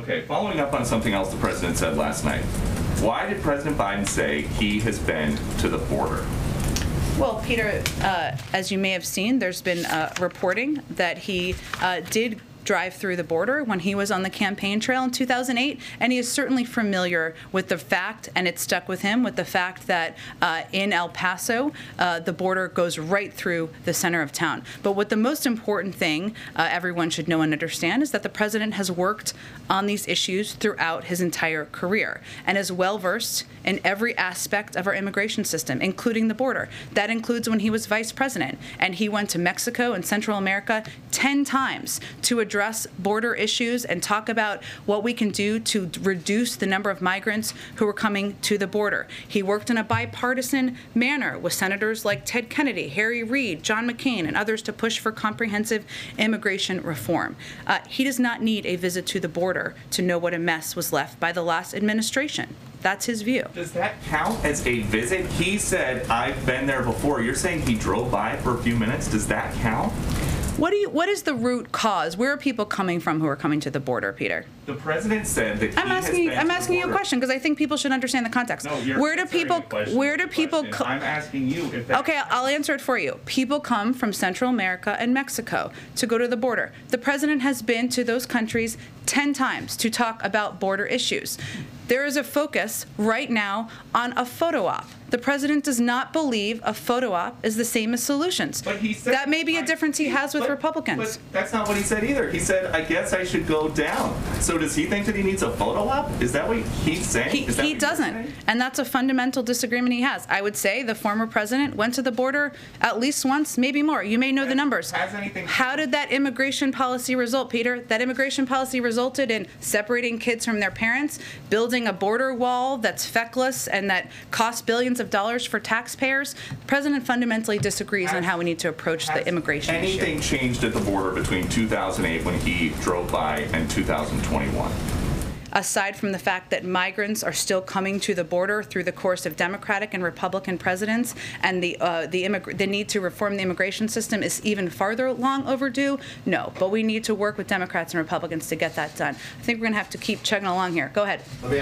Okay, following up on something else the president said last night. Why did President Biden say he has been to the border? Well, Peter, uh, as you may have seen, there's been uh, reporting that he uh, did drive through the border when he was on the campaign trail in 2008, and he is certainly familiar with the fact, and it stuck with him, with the fact that uh, in El Paso, uh, the border goes right through the center of town. But what the most important thing uh, everyone should know and understand is that the president has worked on these issues throughout his entire career and is well versed in every aspect of our immigration system, including the border. That includes when he was vice president and he went to Mexico and Central America 10 times to address border issues and talk about what we can do to reduce the number of migrants who are coming to the border. He worked in a bipartisan manner with senators like Ted Kennedy, Harry Reid, John McCain, and others to push for comprehensive immigration reform. Uh, he does not need a visit to the border to know what a mess was left by the last administration. That's his view. Does that count as a visit? He said, I've been there before. You're saying he drove by for a few minutes. Does that count? What do you? What is the root cause? Where are people coming from who are coming to the border, Peter? The president said that I'm he has asking. been I'm asking you a question because I think people should understand the context. No, you're where do people? question Where do people? co- I'm asking you if that. Okay, I'll answer it for you. People come from Central America and Mexico to go to the border. The president has been to those countries 10 times to talk about border issues. There is a focus right now on a photo op. The president does not believe a photo op is the same as solutions. But he said that may be a difference he has with but- Republicans. But that's not what he said either. He said, "I guess I should go down." So does he think that he needs a photo op? Is that what he's saying? He, Is that he doesn't. saying? And that's a fundamental disagreement he has. I would say the former president went to the border at least once, maybe more. You may know the numbers. has anything- How did that immigration policy result, Peter? That immigration policy resulted in separating kids from their parents, building a border wall that's feckless and that costs billions of dollars for taxpayers. The president fundamentally disagrees on how we need to approach the Has immigration issue. Anything changed at the border between 2008 when he drove by and 2021? aside from the fact that migrants are still coming to the border through the course of Democratic and Republican presidents, and the uh, the, immig- the need to reform the immigration system is even farther long overdue. No, but we need to work with Democrats and Republicans to get that done. I think we're going to have to keep chugging along here. Go ahead. Let me